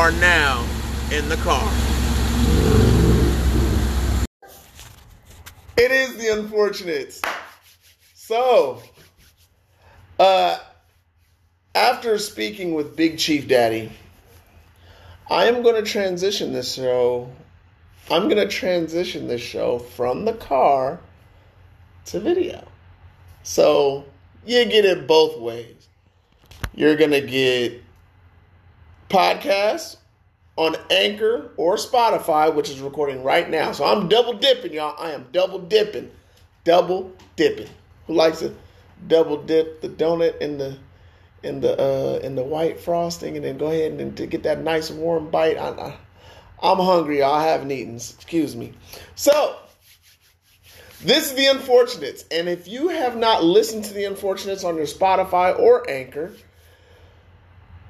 are now in the car. It is the unfortunate. So, uh, after speaking with Big Chief Daddy, I am going to transition this show. I'm going to transition this show from the car to video. So, you get it both ways. You're going to get podcasts on Anchor or Spotify, which is recording right now. So I'm double dipping, y'all. I am double dipping. Double dipping. Who likes to double dip the donut in the in the uh, in the white frosting and then go ahead and, to get that nice warm bite? I, I, I'm hungry. Y'all. I haven't eaten. Excuse me. So this is the Unfortunates, and if you have not listened to the Unfortunates on your Spotify or Anchor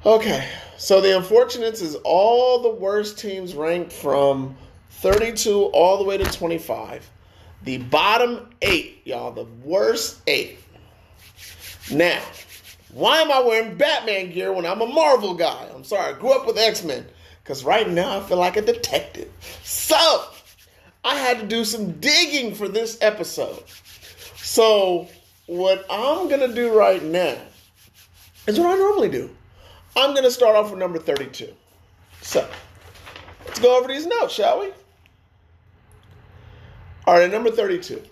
Okay, so the Unfortunates is all the worst teams ranked from 32 all the way to 25. The bottom eight, y'all, the worst eight. Now, why am I wearing Batman gear when I'm a Marvel guy? I'm sorry, I grew up with X Men. Because right now I feel like a detective. So, I had to do some digging for this episode. So, what I'm going to do right now is what I normally do. I'm going to start off with number 32. So, let's go over these notes, shall we? All right, number 32.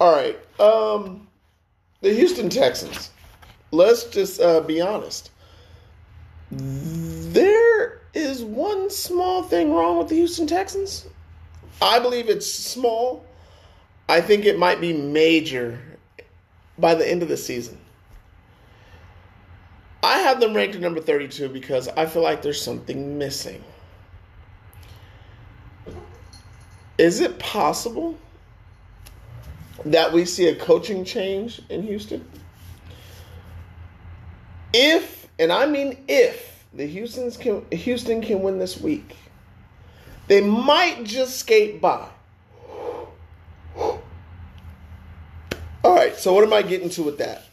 All right, um, the Houston Texans. Let's just uh, be honest. There is one small thing wrong with the Houston Texans. I believe it's small. I think it might be major by the end of the season. I have them ranked at number 32 because I feel like there's something missing. Is it possible that we see a coaching change in Houston? If, and I mean if, the Houston's can, Houston can win this week, they might just skate by. All right, so what am I getting to with that?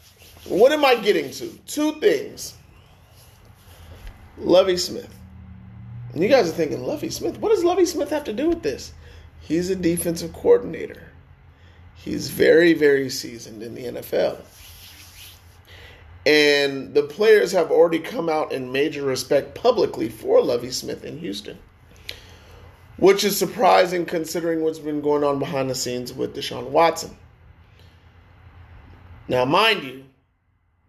What am I getting to? Two things. Lovie Smith. And you guys are thinking, Lovie Smith? What does Lovie Smith have to do with this? He's a defensive coordinator. He's very, very seasoned in the NFL. And the players have already come out in major respect publicly for Lovie Smith in Houston. Which is surprising considering what's been going on behind the scenes with Deshaun Watson. Now, mind you,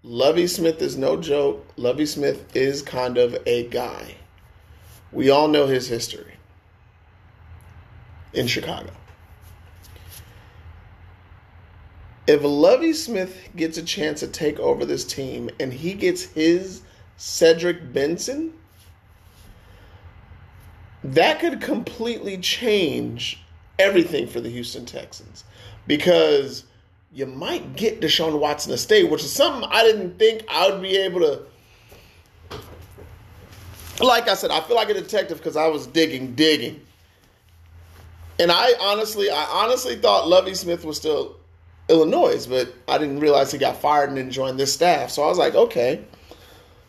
Lovie Smith is no joke. Lovie Smith is kind of a guy. We all know his history in Chicago. If Lovie Smith gets a chance to take over this team and he gets his Cedric Benson, that could completely change everything for the Houston Texans because you might get Deshaun Watson to stay, which is something I didn't think I would be able to. Like I said, I feel like a detective because I was digging, digging. And I honestly, I honestly thought Lovie Smith was still Illinois, but I didn't realize he got fired and didn't join this staff. So I was like, okay.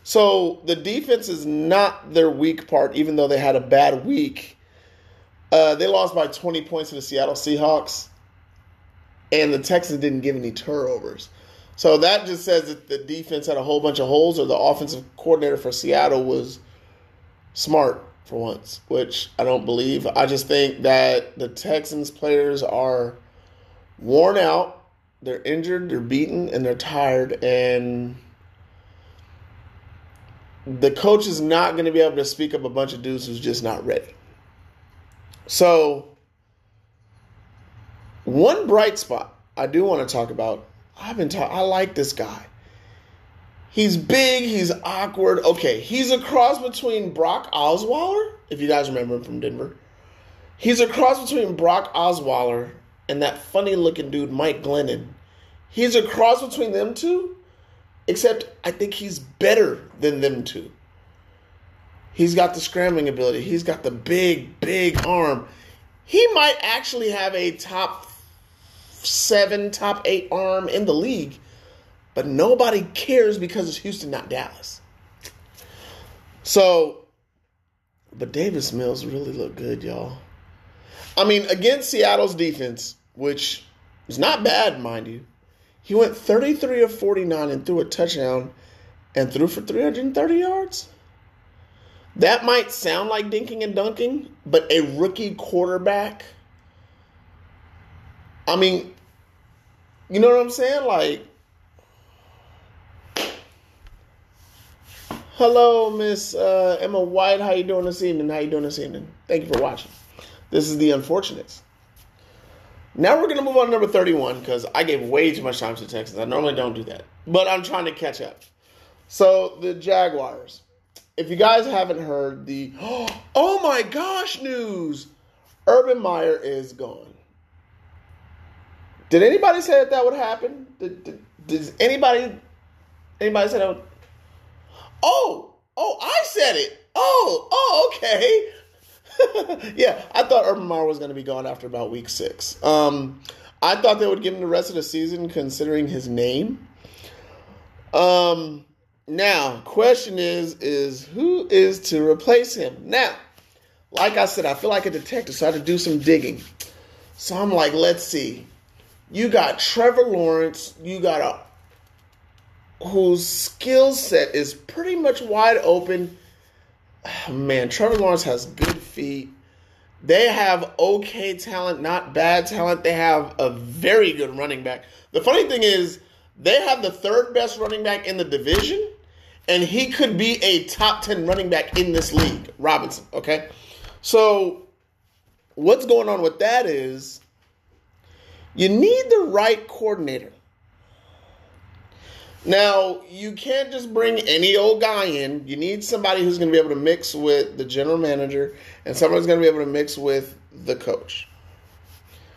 So the defense is not their weak part, even though they had a bad week. Uh, they lost by 20 points to the Seattle Seahawks and the Texans didn't give any turnovers. So that just says that the defense had a whole bunch of holes, or the offensive coordinator for Seattle was smart for once, which I don't believe. I just think that the Texans players are worn out, they're injured, they're beaten, and they're tired, and the coach is not going to be able to speak up a bunch of dudes who's just not ready. So one bright spot I do want to talk about. I've been talking. I like this guy. He's big. He's awkward. Okay, he's a cross between Brock Osweiler, if you guys remember him from Denver. He's a cross between Brock Osweiler and that funny looking dude Mike Glennon. He's a cross between them two, except I think he's better than them two. He's got the scrambling ability. He's got the big, big arm. He might actually have a top seven, top eight arm in the league, but nobody cares because it's Houston, not Dallas. So, but Davis Mills really looked good, y'all. I mean, against Seattle's defense, which is not bad, mind you, he went 33 of 49 and threw a touchdown and threw for 330 yards. That might sound like dinking and dunking, but a rookie quarterback. I mean, you know what I'm saying? Like, hello, Miss uh, Emma White. How you doing this evening? How you doing this evening? Thank you for watching. This is the Unfortunates. Now we're gonna move on to number 31 because I gave way too much time to Texans. I normally don't do that, but I'm trying to catch up. So the Jaguars. If you guys haven't heard the oh my gosh news, Urban Meyer is gone. Did anybody say that that would happen? Did, did, does anybody anybody say that? Would, oh, oh, I said it. Oh, oh, okay. yeah, I thought Urban Meyer was going to be gone after about week six. Um, I thought they would give him the rest of the season, considering his name. Um, now, question is, is who is to replace him? Now, like I said, I feel like a detective, so I had to do some digging. So I'm like, let's see. You got Trevor Lawrence, you got a whose skill set is pretty much wide open. Man, Trevor Lawrence has good feet. They have okay talent, not bad talent. They have a very good running back. The funny thing is, they have the third best running back in the division, and he could be a top 10 running back in this league, Robinson, okay? So, what's going on with that is you need the right coordinator. Now, you can't just bring any old guy in. You need somebody who's going to be able to mix with the general manager and somebody's going to be able to mix with the coach.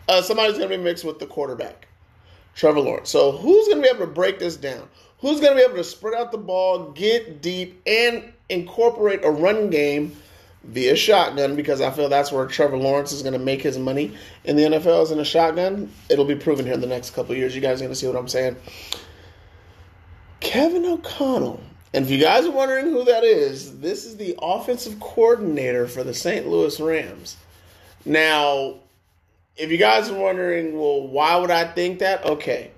Uh, somebody's going to be mixed with the quarterback. Trevor Lawrence. So who's going to be able to break this down? Who's going to be able to spread out the ball, get deep, and incorporate a run game via shotgun? Because I feel that's where Trevor Lawrence is going to make his money in the NFL is in a shotgun. It'll be proven here in the next couple years. You guys are going to see what I'm saying. Kevin O'Connell. And if you guys are wondering who that is, this is the offensive coordinator for the St. Louis Rams. Now, if you guys are wondering, well, why would I think that? Okay.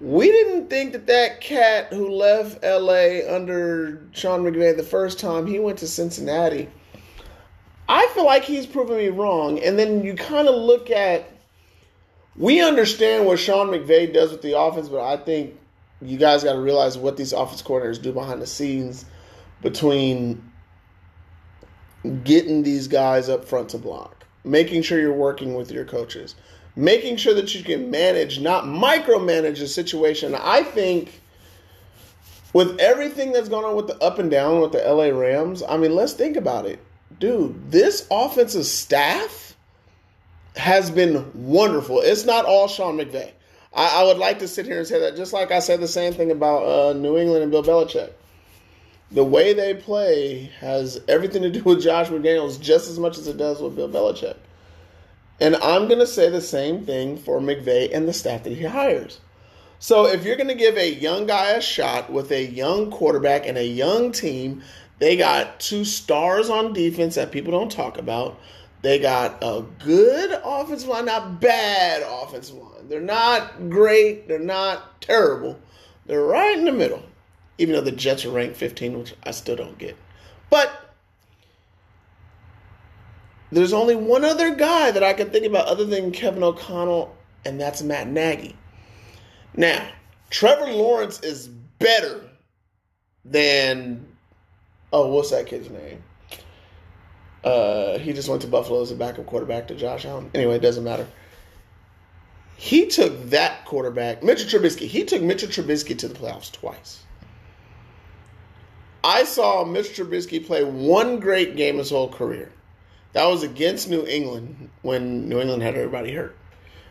We didn't think that that cat who left LA under Sean McVay the first time he went to Cincinnati. I feel like he's proven me wrong. And then you kind of look at, we understand what Sean McVay does with the offense, but I think you guys got to realize what these offense coordinators do behind the scenes between getting these guys up front to block making sure you're working with your coaches, making sure that you can manage, not micromanage the situation. I think with everything that's going on with the up and down with the LA Rams, I mean, let's think about it. Dude, this offensive staff has been wonderful. It's not all Sean McVay. I, I would like to sit here and say that, just like I said the same thing about uh, New England and Bill Belichick the way they play has everything to do with Josh McDaniels just as much as it does with Bill Belichick. And I'm going to say the same thing for McVay and the staff that he hires. So if you're going to give a young guy a shot with a young quarterback and a young team, they got two stars on defense that people don't talk about. They got a good offensive line, not bad offensive line. They're not great, they're not terrible. They're right in the middle even though the Jets are ranked 15, which I still don't get. But there's only one other guy that I can think about other than Kevin O'Connell, and that's Matt Nagy. Now, Trevor Lawrence is better than oh, what's that kid's name? Uh, he just went to Buffalo as a backup quarterback to Josh Allen. Anyway, it doesn't matter. He took that quarterback, Mitchell Trubisky. He took Mitchell Trubisky to the playoffs twice. I saw Mitchell Trubisky play one great game his whole career. That was against New England when New England had everybody hurt.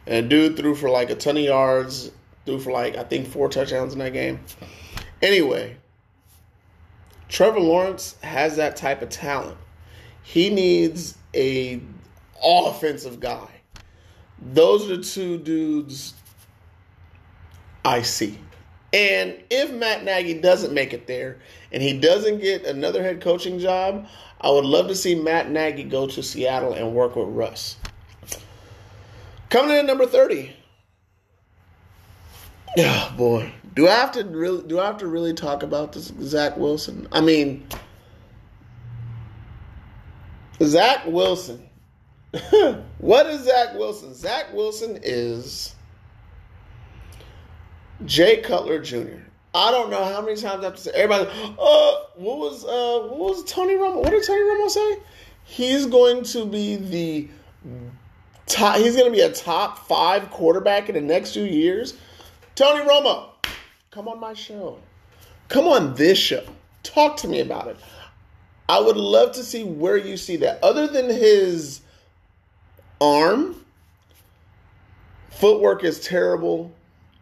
And dude threw for like a ton of yards, threw for like I think four touchdowns in that game. Anyway, Trevor Lawrence has that type of talent. He needs a all offensive guy. Those are the two dudes I see. And if Matt Nagy doesn't make it there and he doesn't get another head coaching job, I would love to see Matt Nagy go to Seattle and work with Russ. Coming in at number 30. Yeah, boy. Do I have to really do I have to really talk about this Zach Wilson? I mean Zach Wilson. what is Zach Wilson? Zach Wilson is Jay Cutler Jr. I don't know how many times I have to say everybody. Uh, what was uh, what was Tony Romo? What did Tony Romo say? He's going to be the top. He's going to be a top five quarterback in the next few years. Tony Romo, come on my show. Come on this show. Talk to me about it. I would love to see where you see that. Other than his arm, footwork is terrible.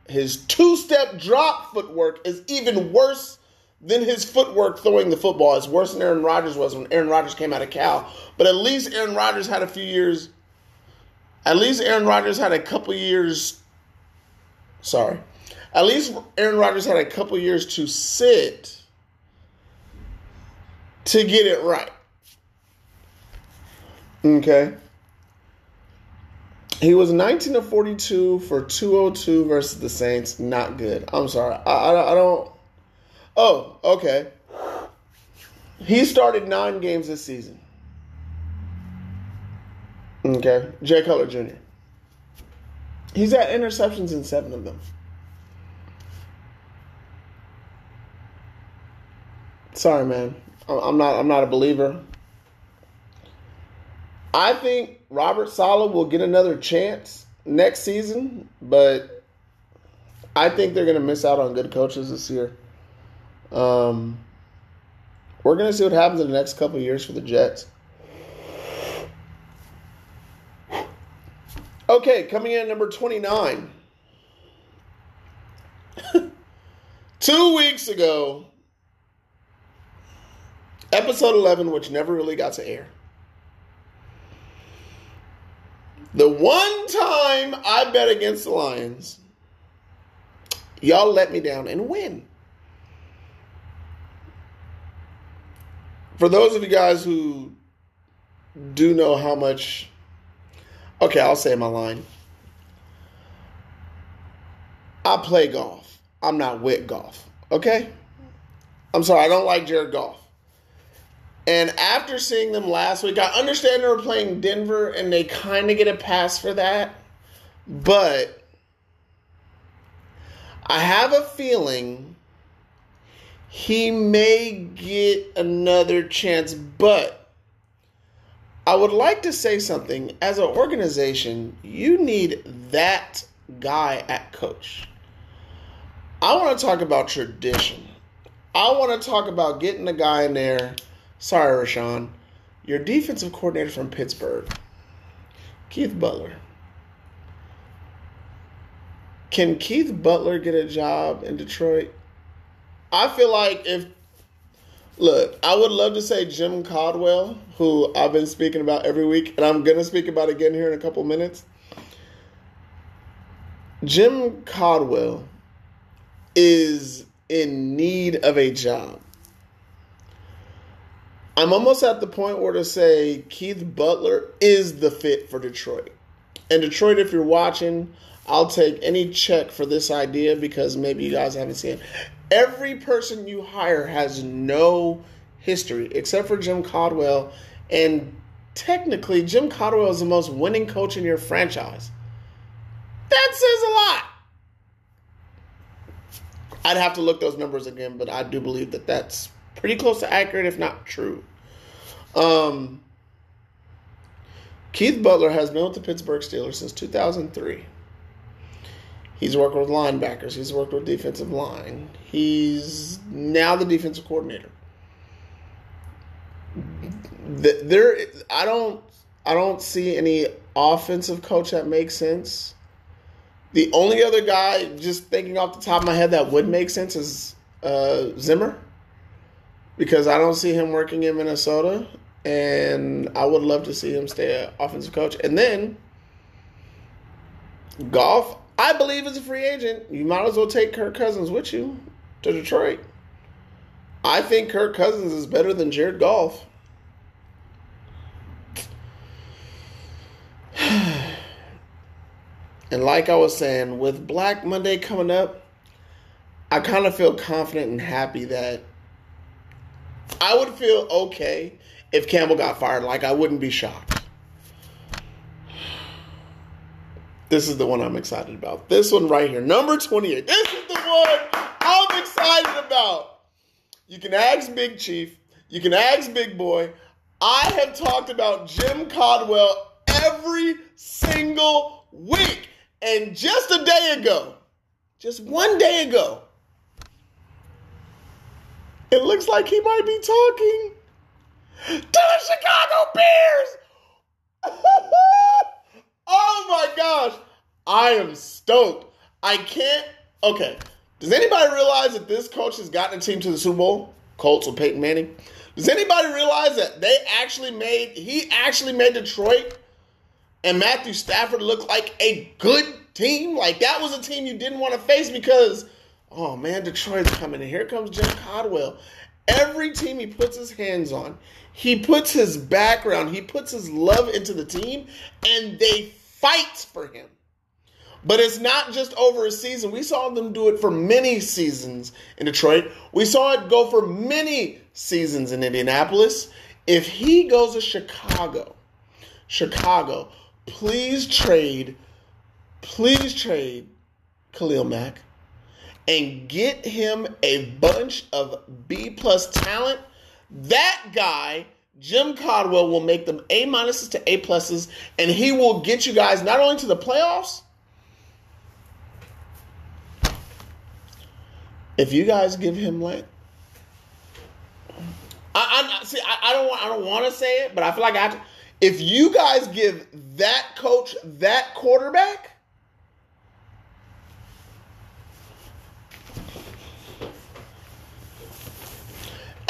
His two step drop footwork is even worse than his footwork throwing the football. It's worse than Aaron Rodgers was when Aaron Rodgers came out of Cal. But at least Aaron Rodgers had a few years. At least Aaron Rodgers had a couple years. Sorry. At least Aaron Rodgers had a couple years to sit to get it right. Okay. He was 19 of 42 for 202 versus the Saints. Not good. I'm sorry. I, I, I don't. Oh, okay. He started nine games this season. Okay. Jay Cutler Jr. He's had interceptions in seven of them. Sorry, man. I'm not. I'm not a believer. I think Robert Saleh will get another chance next season, but I think they're going to miss out on good coaches this year. Um, we're going to see what happens in the next couple years for the Jets. Okay, coming in at number 29. Two weeks ago, episode 11, which never really got to air. The one time I bet against the Lions, y'all let me down and win. For those of you guys who do know how much, okay, I'll say my line. I play golf. I'm not with golf. Okay? I'm sorry, I don't like Jared Goff. And after seeing them last week, I understand they were playing Denver and they kind of get a pass for that. But I have a feeling he may get another chance. But I would like to say something. As an organization, you need that guy at coach. I want to talk about tradition. I want to talk about getting a guy in there Sorry, Rashawn. Your defensive coordinator from Pittsburgh, Keith Butler. Can Keith Butler get a job in Detroit? I feel like if look, I would love to say Jim Caldwell, who I've been speaking about every week, and I'm gonna speak about again here in a couple minutes. Jim Caldwell is in need of a job. I'm almost at the point where to say Keith Butler is the fit for Detroit. And Detroit, if you're watching, I'll take any check for this idea because maybe you guys haven't seen it. Every person you hire has no history except for Jim Caldwell. And technically, Jim Caldwell is the most winning coach in your franchise. That says a lot. I'd have to look those numbers again, but I do believe that that's pretty close to accurate, if not true. Um, Keith Butler has been with the Pittsburgh Steelers since 2003. He's worked with linebackers. He's worked with defensive line. He's now the defensive coordinator. There, I don't, I don't see any offensive coach that makes sense. The only other guy, just thinking off the top of my head, that would make sense is uh, Zimmer because I don't see him working in Minnesota, and I would love to see him stay an offensive coach. And then golf, I believe is a free agent, you might as well take Kirk Cousins with you to Detroit. I think Kirk Cousins is better than Jared Goff. and like I was saying, with Black Monday coming up, I kind of feel confident and happy that I would feel okay if Campbell got fired. Like, I wouldn't be shocked. This is the one I'm excited about. This one right here, number 28. This is the one I'm excited about. You can ask Big Chief, you can ask Big Boy. I have talked about Jim Caldwell every single week. And just a day ago, just one day ago, it looks like he might be talking to the Chicago Bears. oh my gosh. I am stoked. I can't. Okay. Does anybody realize that this coach has gotten a team to the Super Bowl? Colts with Peyton Manning. Does anybody realize that they actually made, he actually made Detroit and Matthew Stafford look like a good team? Like that was a team you didn't want to face because oh man, Detroit's coming and here comes Jim Caldwell. Every team he puts his hands on, he puts his background, he puts his love into the team, and they fight for him. But it's not just over a season. We saw them do it for many seasons in Detroit. We saw it go for many seasons in Indianapolis. If he goes to Chicago, Chicago, please trade, please trade Khalil Mack and get him a bunch of B plus talent, that guy, Jim Caldwell, will make them A minuses to A pluses, and he will get you guys not only to the playoffs. If you guys give him like, I, I see. I, I don't want. I don't want to say it, but I feel like I have to. If you guys give that coach that quarterback,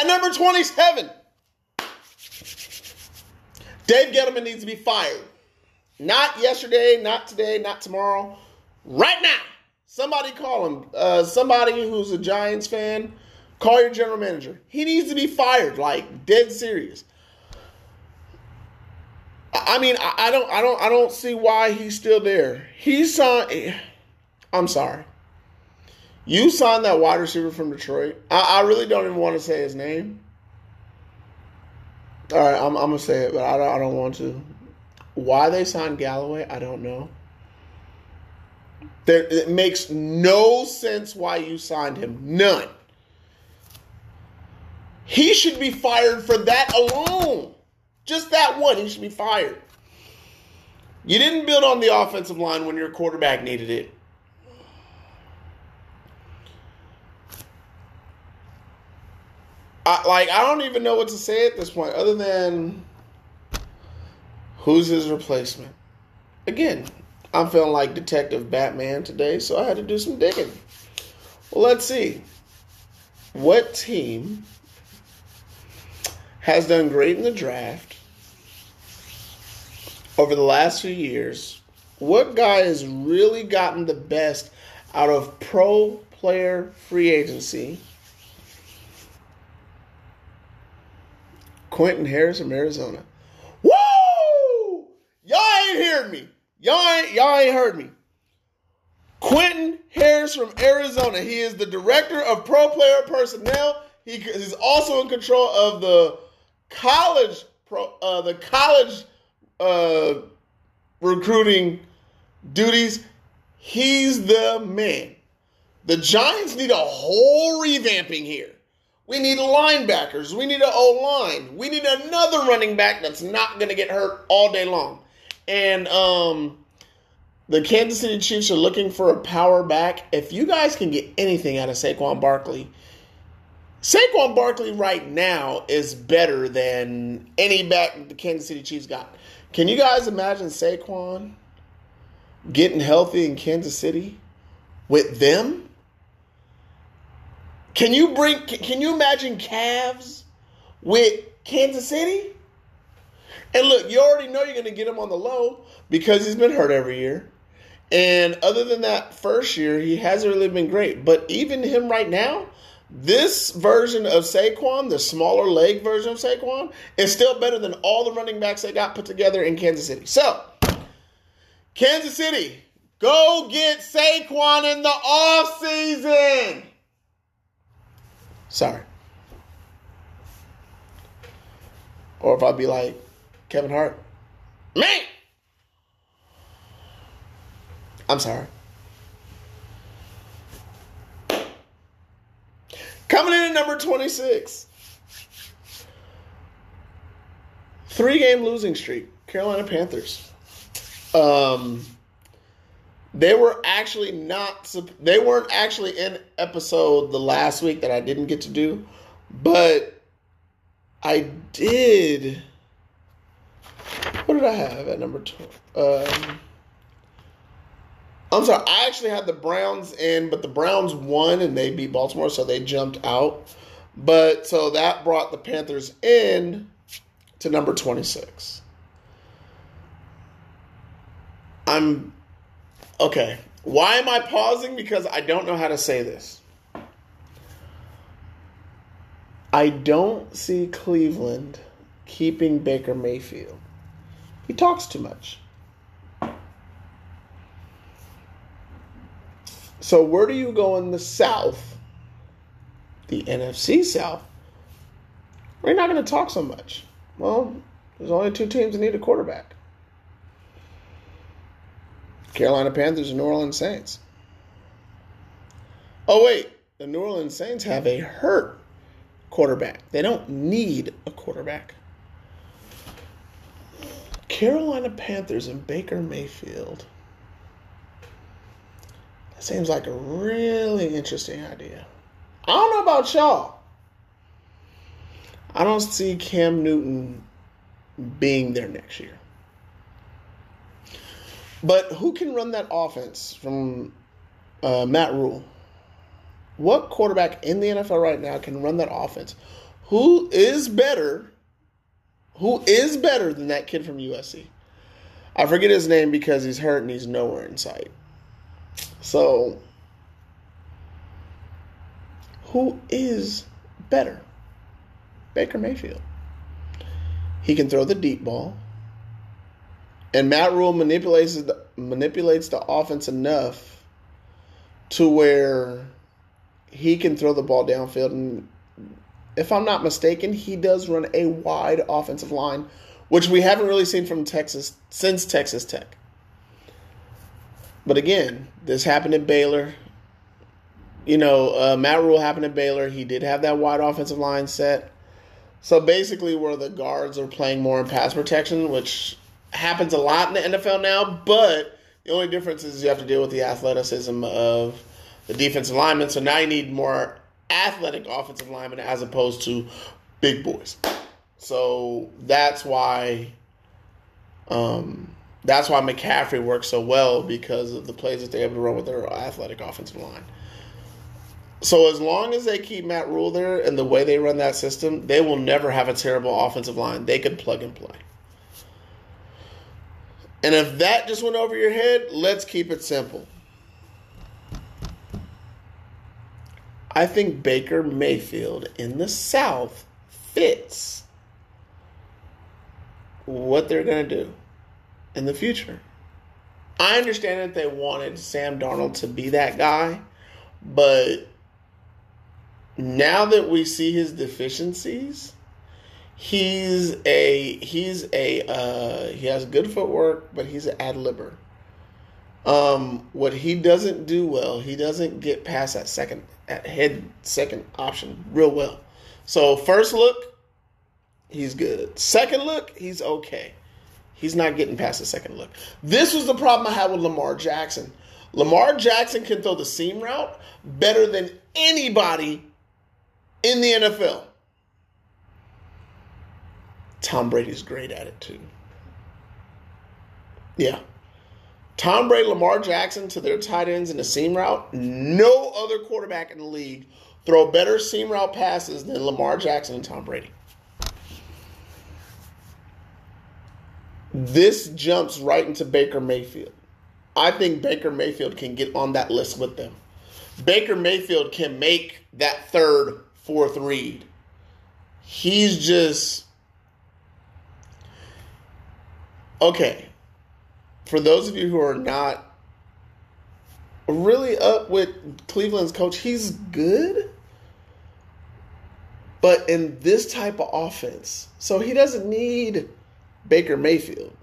At number 27, Dave Gettleman needs to be fired. Not yesterday, not today, not tomorrow. Right now. Somebody call him. Uh, somebody who's a Giants fan, call your general manager. He needs to be fired, like dead serious. I mean, I don't, I don't, I don't see why he's still there. He's on. I'm sorry. You signed that wide receiver from Detroit. I, I really don't even want to say his name. All right, I'm, I'm gonna say it, but I don't, I don't want to. Why they signed Golladay, I don't know. There, it makes no sense why you signed him. None. He should be fired for that alone. Just that one, he should be fired. You didn't build on the offensive line when your quarterback needed it. I, like I don't even know what to say at this point, other than who's his replacement. Again, I'm feeling like Detective Batman today, so I had to do some digging. Well, let's see. What team has done great in the draft over the last few years? What guy has really gotten the best out of pro player free agency? Quentin Harris from Arizona. Woo! Y'all ain't heard me. Y'all ain't, y'all ain't heard me. Quentin Harris from Arizona. He is the director of pro player personnel. He is also in control of the college pro, uh, the college uh, recruiting duties. He's the man. The Giants need a whole revamping here. We need linebackers. We need an O line. We need another running back that's not going to get hurt all day long. And um, the Kansas City Chiefs are looking for a power back. If you guys can get anything out of Saquon Barkley, Saquon Barkley right now is better than any back the Kansas City Chiefs got. Can you guys imagine Saquon getting healthy in Kansas City with them? Can you bring? Can you imagine Cavs with Kansas City? And look, you already know you're going to get him on the low because he's been hurt every year, And other than that first year, he hasn't really been great. But even him right now, this version of Saquon, the smaller leg version of Saquon, is still better than all the running backs they got put together in Kansas City. So, Kansas City, go get Saquon in the off season. Sorry. Or if I'd be like Kevin Hart, man. I'm sorry. Coming in at number 26. Three game losing streak. Carolina Panthers. Um, they were actually not they weren't actually in episode the last week that I didn't get to do, but I did. What did I have at number two? Um, I'm sorry. I actually had the Browns in, but the Browns won and they beat Baltimore, so they jumped out. But so that brought the Panthers in to number 26. I'm okay. Why am I pausing? Because I don't know how to say this. I don't see Cleveland keeping Baker Mayfield. He talks too much. So where do you go in the South, the NFC South? We're not going to talk so much. Well, there's only two teams that need a quarterback. Carolina Panthers and New Orleans Saints. Oh wait, the New Orleans Saints have a hurt quarterback. They don't need a quarterback. Carolina Panthers and Baker Mayfield That Seems like a really interesting idea. I don't know about y'all. I don't see Cam Newton being there next year. But who can run that offense from uh, Matt Rhule? What quarterback in the NFL right now can run that offense? Who is better? Who is better than that kid from USC? I forget his name because he's hurt and he's nowhere in sight. So, who is better? Baker Mayfield. He can throw the deep ball. And Matt Rhule manipulates the, manipulates the offense enough to where he can throw the ball downfield. And if I'm not mistaken, he does run a wide offensive line, which we haven't really seen from Texas since Texas Tech. But again, this happened at Baylor. You know, uh, Matt Rhule happened at Baylor. He did have that wide offensive line set. So basically, where the guards are playing more in pass protection, which happens a lot in the NFL now, but the only difference is you have to deal with the athleticism of the defensive linemen. So now you need more athletic offensive linemen as opposed to big boys. So that's why um, that's why McCaffrey works so well because of the plays that they're able to run with their athletic offensive line. So as long as they keep Matt Rhule there and the way they run that system, they will never have a terrible offensive line. They could plug and play. And if that just went over your head, let's keep it simple. I think Baker Mayfield in the South fits what they're going to do in the future. I understand that they wanted Sam Darnold to be that guy, but now that we see his deficiencies, he's a he's a uh, he has good footwork, but he's an ad libber. Um, what he doesn't do well, he doesn't get past that second at head second option real well. So first look, he's good. Second look, he's okay. He's not getting past the second look. This was the problem I had with Lamar Jackson. Lamar Jackson can throw the seam route better than anybody in the NFL. Tom Brady's great at it too. Yeah. Tom Brady, Lamar Jackson to their tight ends in the seam route. No other quarterback in the league throw better seam route passes than Lamar Jackson and Tom Brady. This jumps right into Baker Mayfield. I think Baker Mayfield can get on that list with them. Baker Mayfield can make that third, fourth read. He's just okay. For those of you who are not really up with Cleveland's coach, he's good. But in this type of offense, so he doesn't need Baker Mayfield.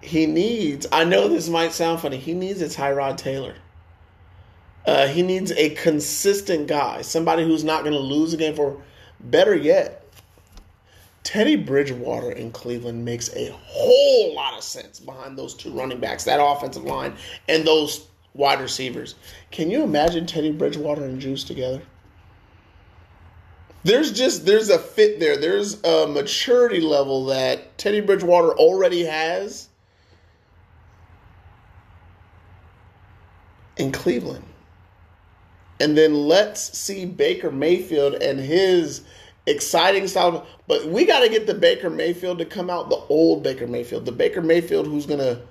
He needs, I know this might sound funny, he needs a Tyrod Taylor. Uh, he needs a consistent guy, somebody who's not going to lose a game for. Better yet, Teddy Bridgewater in Cleveland makes a whole lot of sense behind those two running backs, that offensive line, and those wide receivers. Can you imagine Teddy Bridgewater and Juice together? There's just there's a fit there. There's a maturity level that Teddy Bridgewater already has in Cleveland. And then let's see Baker Mayfield and his exciting style. But we got to get the Baker Mayfield to come out, the old Baker Mayfield, the Baker Mayfield who's gonna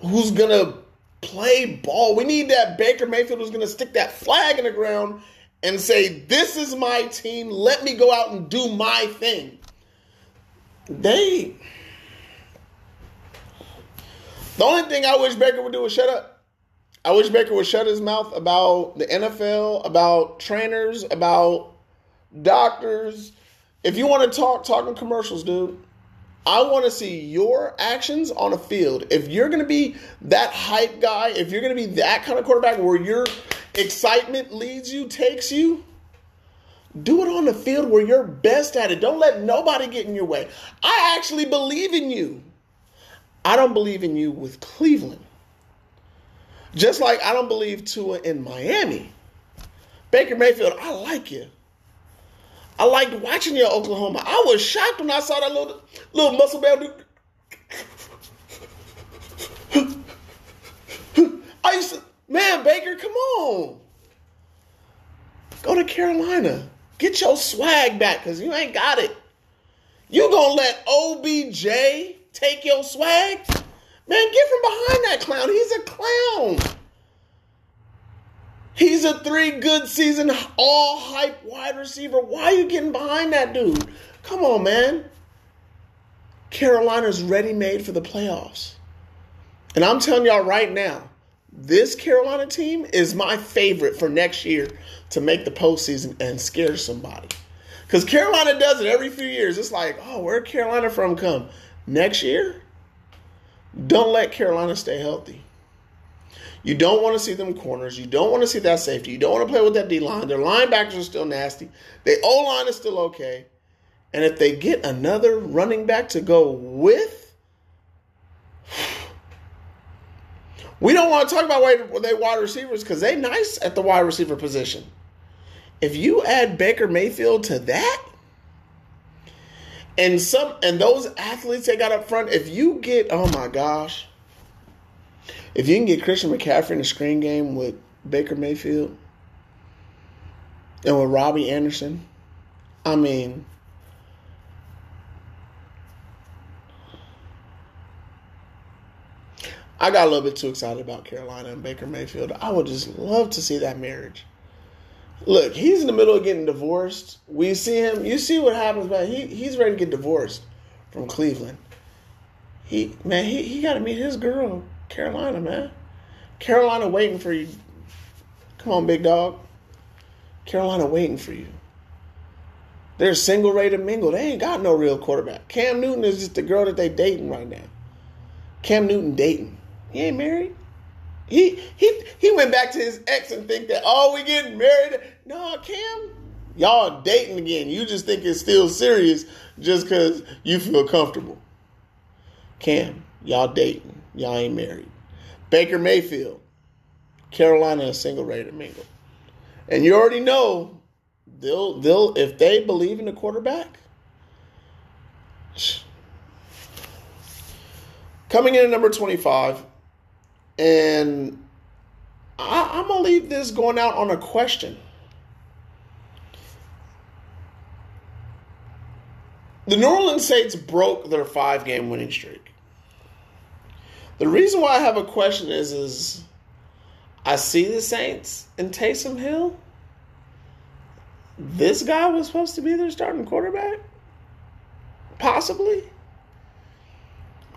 who's gonna play ball. We need that Baker Mayfield who's gonna stick that flag in the ground and say, "This is my team. Let me go out and do my thing." They. The only thing I wish Baker would do is shut up. I wish Baker would shut his mouth about the NFL, about trainers, about doctors. If you want to talk, talk in commercials, dude. I want to see your actions on a field. If you're going to be that hype guy, if you're going to be that kind of quarterback where your excitement leads you, takes you, do it on the field where you're best at it. Don't let nobody get in your way. I actually believe in you. I don't believe in you with Cleveland. Just like I don't believe Tua in Miami. Baker Mayfield, I like you. I liked watching your Oklahoma. I was shocked when I saw that little little muscle bound dude. I used to, man, Baker, come on. Go to Carolina. Get your swag back because you ain't got it. You gonna let OBJ take your swag? Man, get from behind that clown. He's a clown. He's a three good season, all hype wide receiver. Why are you getting behind that dude? Come on, man. Carolina's ready made for the playoffs. And I'm telling y'all right now, this Carolina team is my favorite for next year to make the postseason and scare somebody. Because Carolina does it every few years. It's like, oh, where Carolina from come? Next year, don't let Carolina stay healthy. You don't want to see them corners. You don't want to see that safety. You don't want to play with that D line. Their linebackers are still nasty. The O line is still okay. And if they get another running back to go with, we don't want to talk about they wide receivers because they nice at the wide receiver position. If you add Baker Mayfield to that, and some and those athletes they got up front, if you get oh my gosh, if you can get Christian McCaffrey in a screen game with Baker Mayfield and with Robbie Anderson, I mean I got a little bit too excited about Carolina and Baker Mayfield. I would just love to see that marriage. Look, he's in the middle of getting divorced. We see him. You see what happens, man. He he's ready to get divorced from Cleveland. He man, he, he got to meet his girl, Carolina, man. Carolina waiting for you. Come on, big dog. Carolina waiting for you. They're single rated mingle. They ain't got no real quarterback. Cam Newton is just the girl that they dating right now. Cam Newton dating. He ain't married. He he he went back to his ex and think that oh we getting married. No, Cam, y'all dating again. You just think it's still serious just because you feel comfortable. Cam, y'all dating. Y'all ain't married. Baker Mayfield, Carolina a single rated mingle. And you already know they'll they'll if they believe in the quarterback. Coming in at number 25, and I, I'm to leave this going out on a question. The New Orleans Saints broke their five game winning streak. The reason why I have a question is is I see the Saints in Taysom Hill. This guy was supposed to be their starting quarterback? Possibly.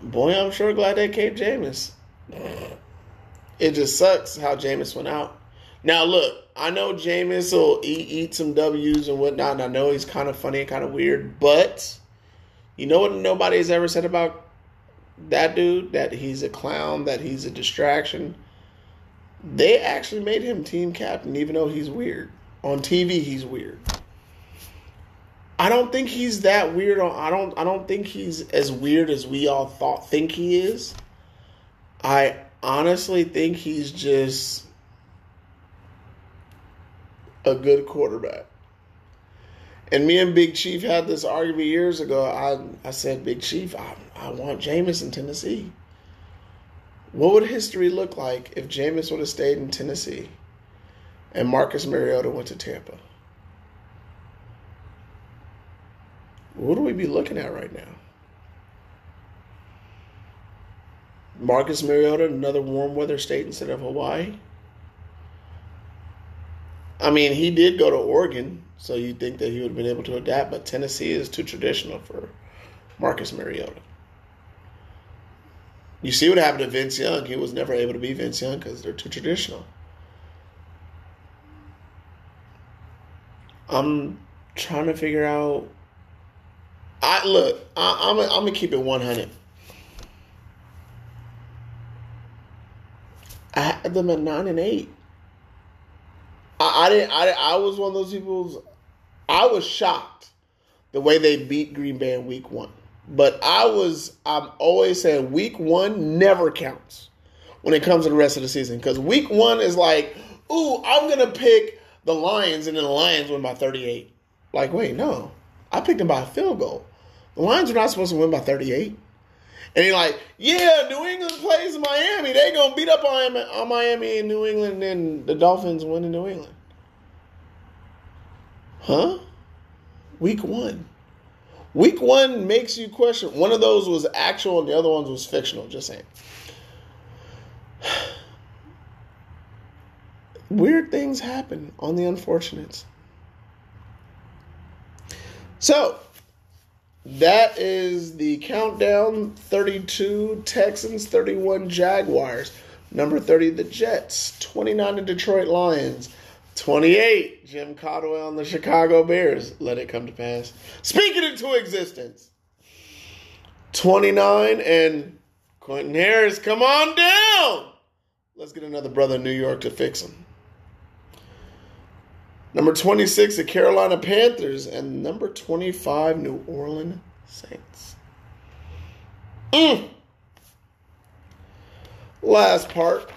Boy, I'm sure glad they kept Jameis. It just sucks how Jameis went out. Now, look, I know Jameis will eat, eat some W's and whatnot, and I know he's kind of funny and kind of weird, but you know what nobody has ever said about that dude? That he's a clown, that he's a distraction. They actually made him team captain, even though he's weird. On TV, he's weird. I don't think he's that weird. On I don't. I don't think he's as weird as we all thought think he is. I honestly think he's just a good quarterback. And me and Big Chief had this argument years ago. I, I said, Big Chief, I, I want Jameis in Tennessee. What would history look like if Jameis would have stayed in Tennessee and Marcus Mariota went to Tampa? What would we be looking at right now? Marcus Mariota, another warm weather state instead of Hawaii. I mean, he did go to Oregon, so you'd think that he would have been able to adapt, but Tennessee is too traditional for Marcus Mariota. You see what happened to Vince Young. He was never able to be Vince Young because they're too traditional. I'm trying to figure out. I look. I, am I'm gonna keep it 100. I had them at nine and eight. I, didn't. I, I was one of those people. I was shocked the way they beat Green Bay in Week One. But I was. I'm always saying Week One never counts when it comes to the rest of the season because Week One is like, ooh, I'm gonna pick the Lions, and then the Lions win by 38. Like, wait, no, I picked them by a field goal. The Lions are not supposed to win by 38. And you're like, yeah, New England plays Miami. They gonna beat up on, on Miami and New England, and the Dolphins win in New England. Huh? Week one. Week one makes you question. One of those was actual, and the other ones was fictional. Just saying. Weird things happen on the unfortunates. So, that is the countdown 32 Texans, 31 Jaguars. Number 30, the Jets. 29, the Detroit Lions. 28, Jim Caldwell and the Chicago Bears. Let it come to pass. Speak it into existence. 29, and Quentin Harris, come on down. Let's get another brother in New York to fix him. Number 26, the Carolina Panthers. And number 25, New Orleans Saints. Mm. Last part.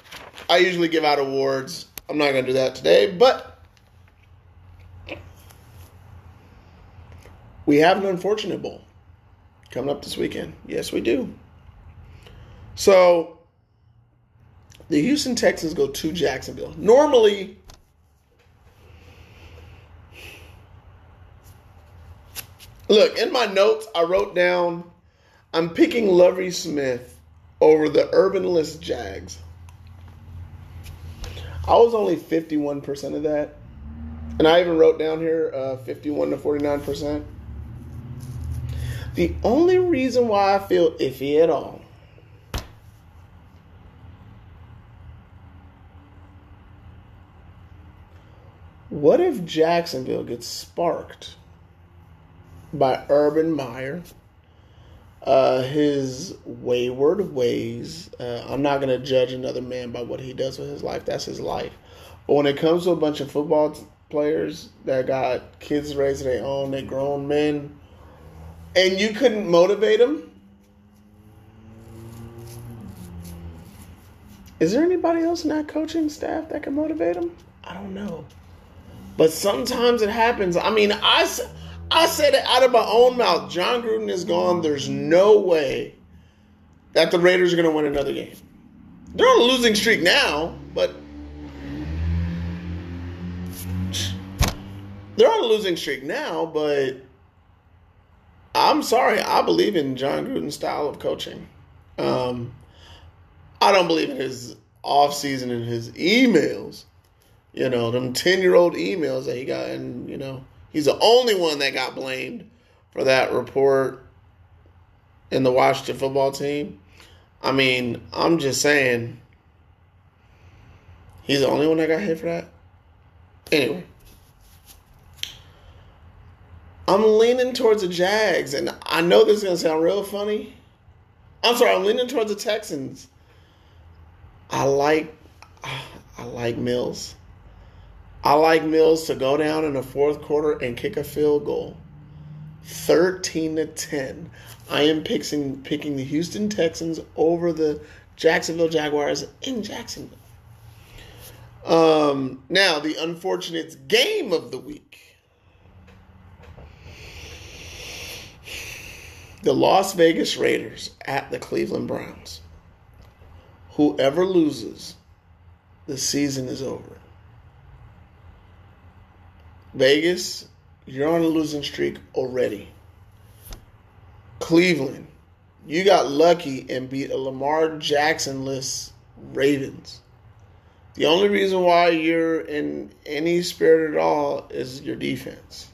I usually give out awards. I'm not going to do that today, but we have an unfortunate bowl coming up this weekend. Yes, we do. So, the Houston Texans go to Jacksonville. Normally, Look, in my notes, I wrote down I'm picking Lovie Smith over the Urban-less Jags. I was only 51% of that. And I even wrote down here uh, 51 to 49%. The only reason why I feel iffy at all what if Jacksonville gets sparked? by Urban Meyer. Uh, his wayward ways. Uh, I'm not going to judge another man by what he does with his life. That's his life. But when it comes to a bunch of football t- players that got kids raised their own, they grown men, and you couldn't motivate them, is there anybody else in that coaching staff that can motivate them? I don't know. But sometimes it happens. I mean, I. I said it out of my own mouth. Jon Gruden is gone. There's no way that the Raiders are going to win another game. They're on a losing streak now, but they're on a losing streak now, but I'm sorry. I believe in Jon Gruden's style of coaching. Um, I don't believe in his off season and his emails. You know, them 10 year old emails that he got. And, you know, he's the only one that got blamed for that report in the Washington football team. I mean, I'm just saying, he's the only one that got hit for that. Anyway, I'm leaning towards the Jags, and I know this is going to sound real funny. I'm sorry, I'm leaning towards the Texans. I like, I like Mills. I like Mills to go down in the fourth quarter and kick a field goal. 13 to 10. I am picking picking the Houston Texans over the Jacksonville Jaguars in Jacksonville. Um, now the unfortunate game of the week. The Las Vegas Raiders at the Cleveland Browns. Whoever loses, the season is over. Vegas, you're on a losing streak already. Cleveland, you got lucky and beat a Lamar Jackson-less Ravens. The only reason why you're in any spirit at all is your defense.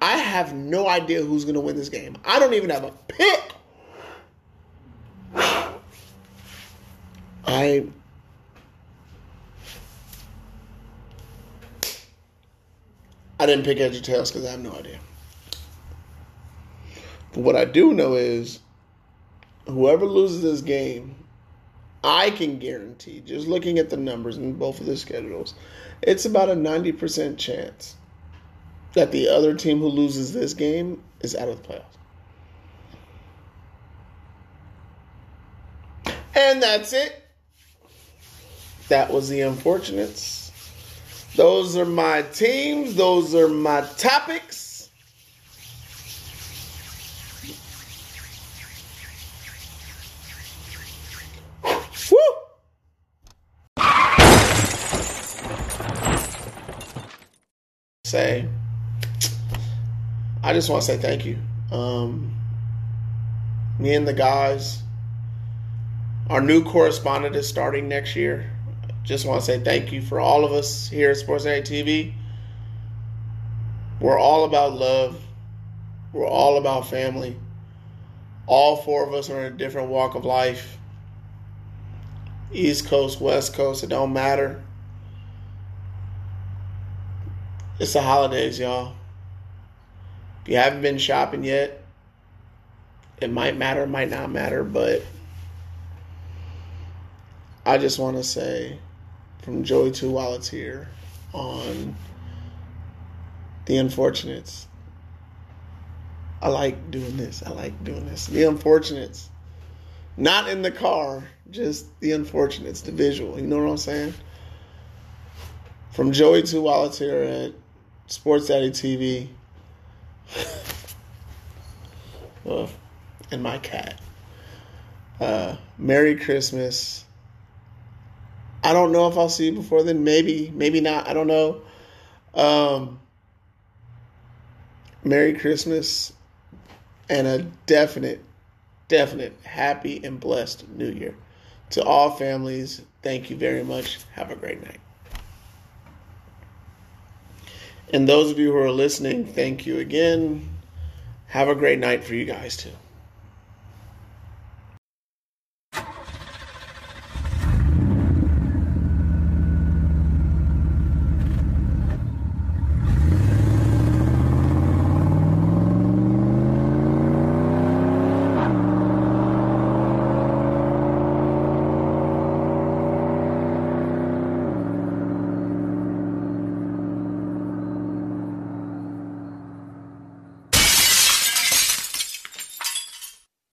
I have no idea who's going to win this game. I don't even have a pick. I I didn't pick Edge or Tails because I have no idea. But what I do know is whoever loses this game, I can guarantee, just looking at the numbers in both of the schedules, it's about a 90% chance that the other team who loses this game is out of the playoffs. And that's it. That was the unfortunates. Those are my teams. Those are my topics. Woo! Say, I just want to say thank you. Um, me and the guys, our new correspondent is starting next year just want to say thank you for all of us here at Sports Night TV. We're all about love. We're all about family. All four of us are in a different walk of life. East Coast, West Coast, it don't matter. It's the holidays, y'all. If you haven't been shopping yet, it might matter, might not matter, but I just want to say from Joey Two Wallets here on the unfortunates. I like doing this. I like doing this. The unfortunates. Not in the car, just the unfortunates, the visual. You know what I'm saying? From Joey Two Wallets here at Sports Daddy TV. and my cat. Uh, Merry Christmas I don't know if I'll see you before then. Maybe, maybe not. I don't know. Um, Merry Christmas and a definite, definite happy and blessed New Year. To all families, thank you very much. Have a great night. And those of you who are listening, thank you again. Have a great night for you guys too.